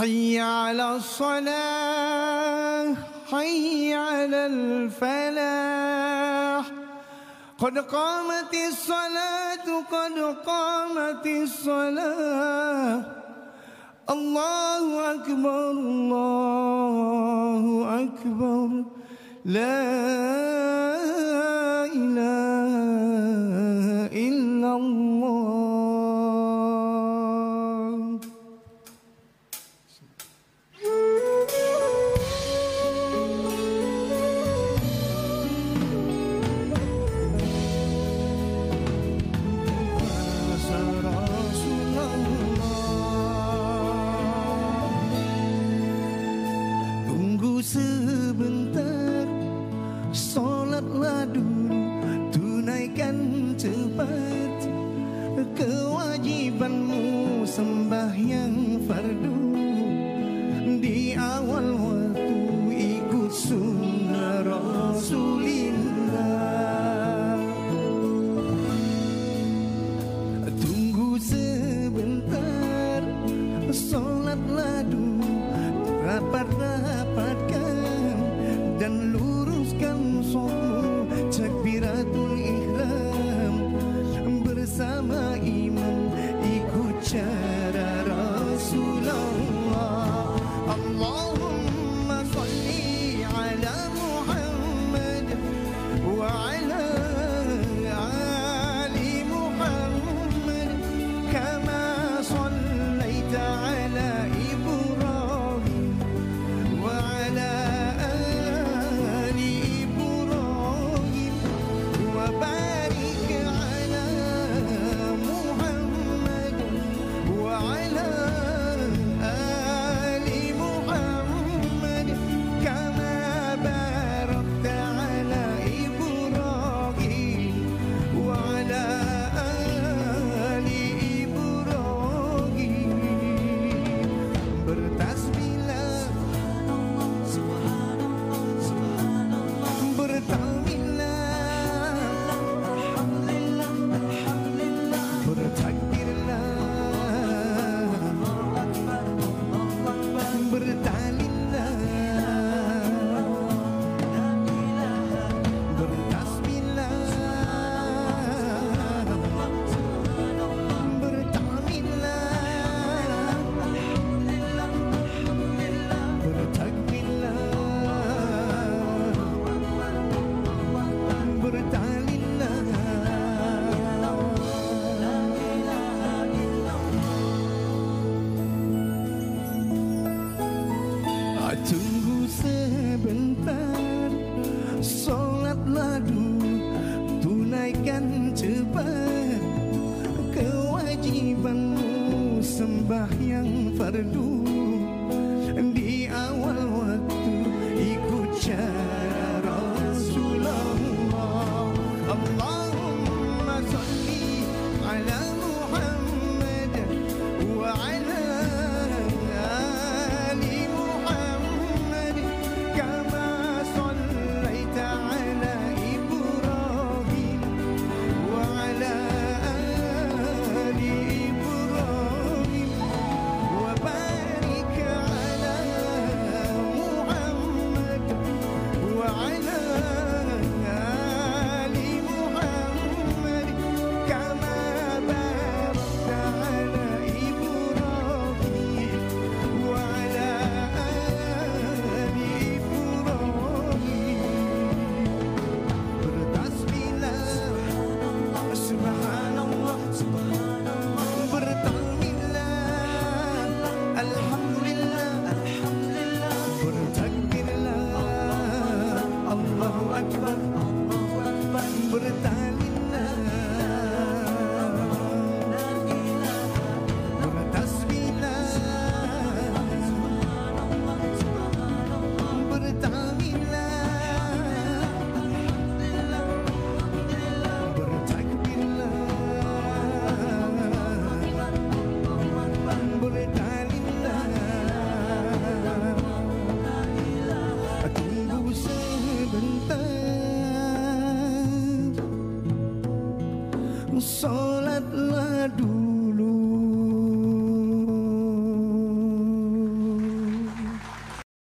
حي على الصلاة حي على الفلاح. قد قامت الصلاة قد قامت الصلاة. الله أكبر الله أكبر. لا Tunggu sebentar. Sholat ladu Tunaikan cepat. Kewajibanmu Sembah yang fardu. Di awal so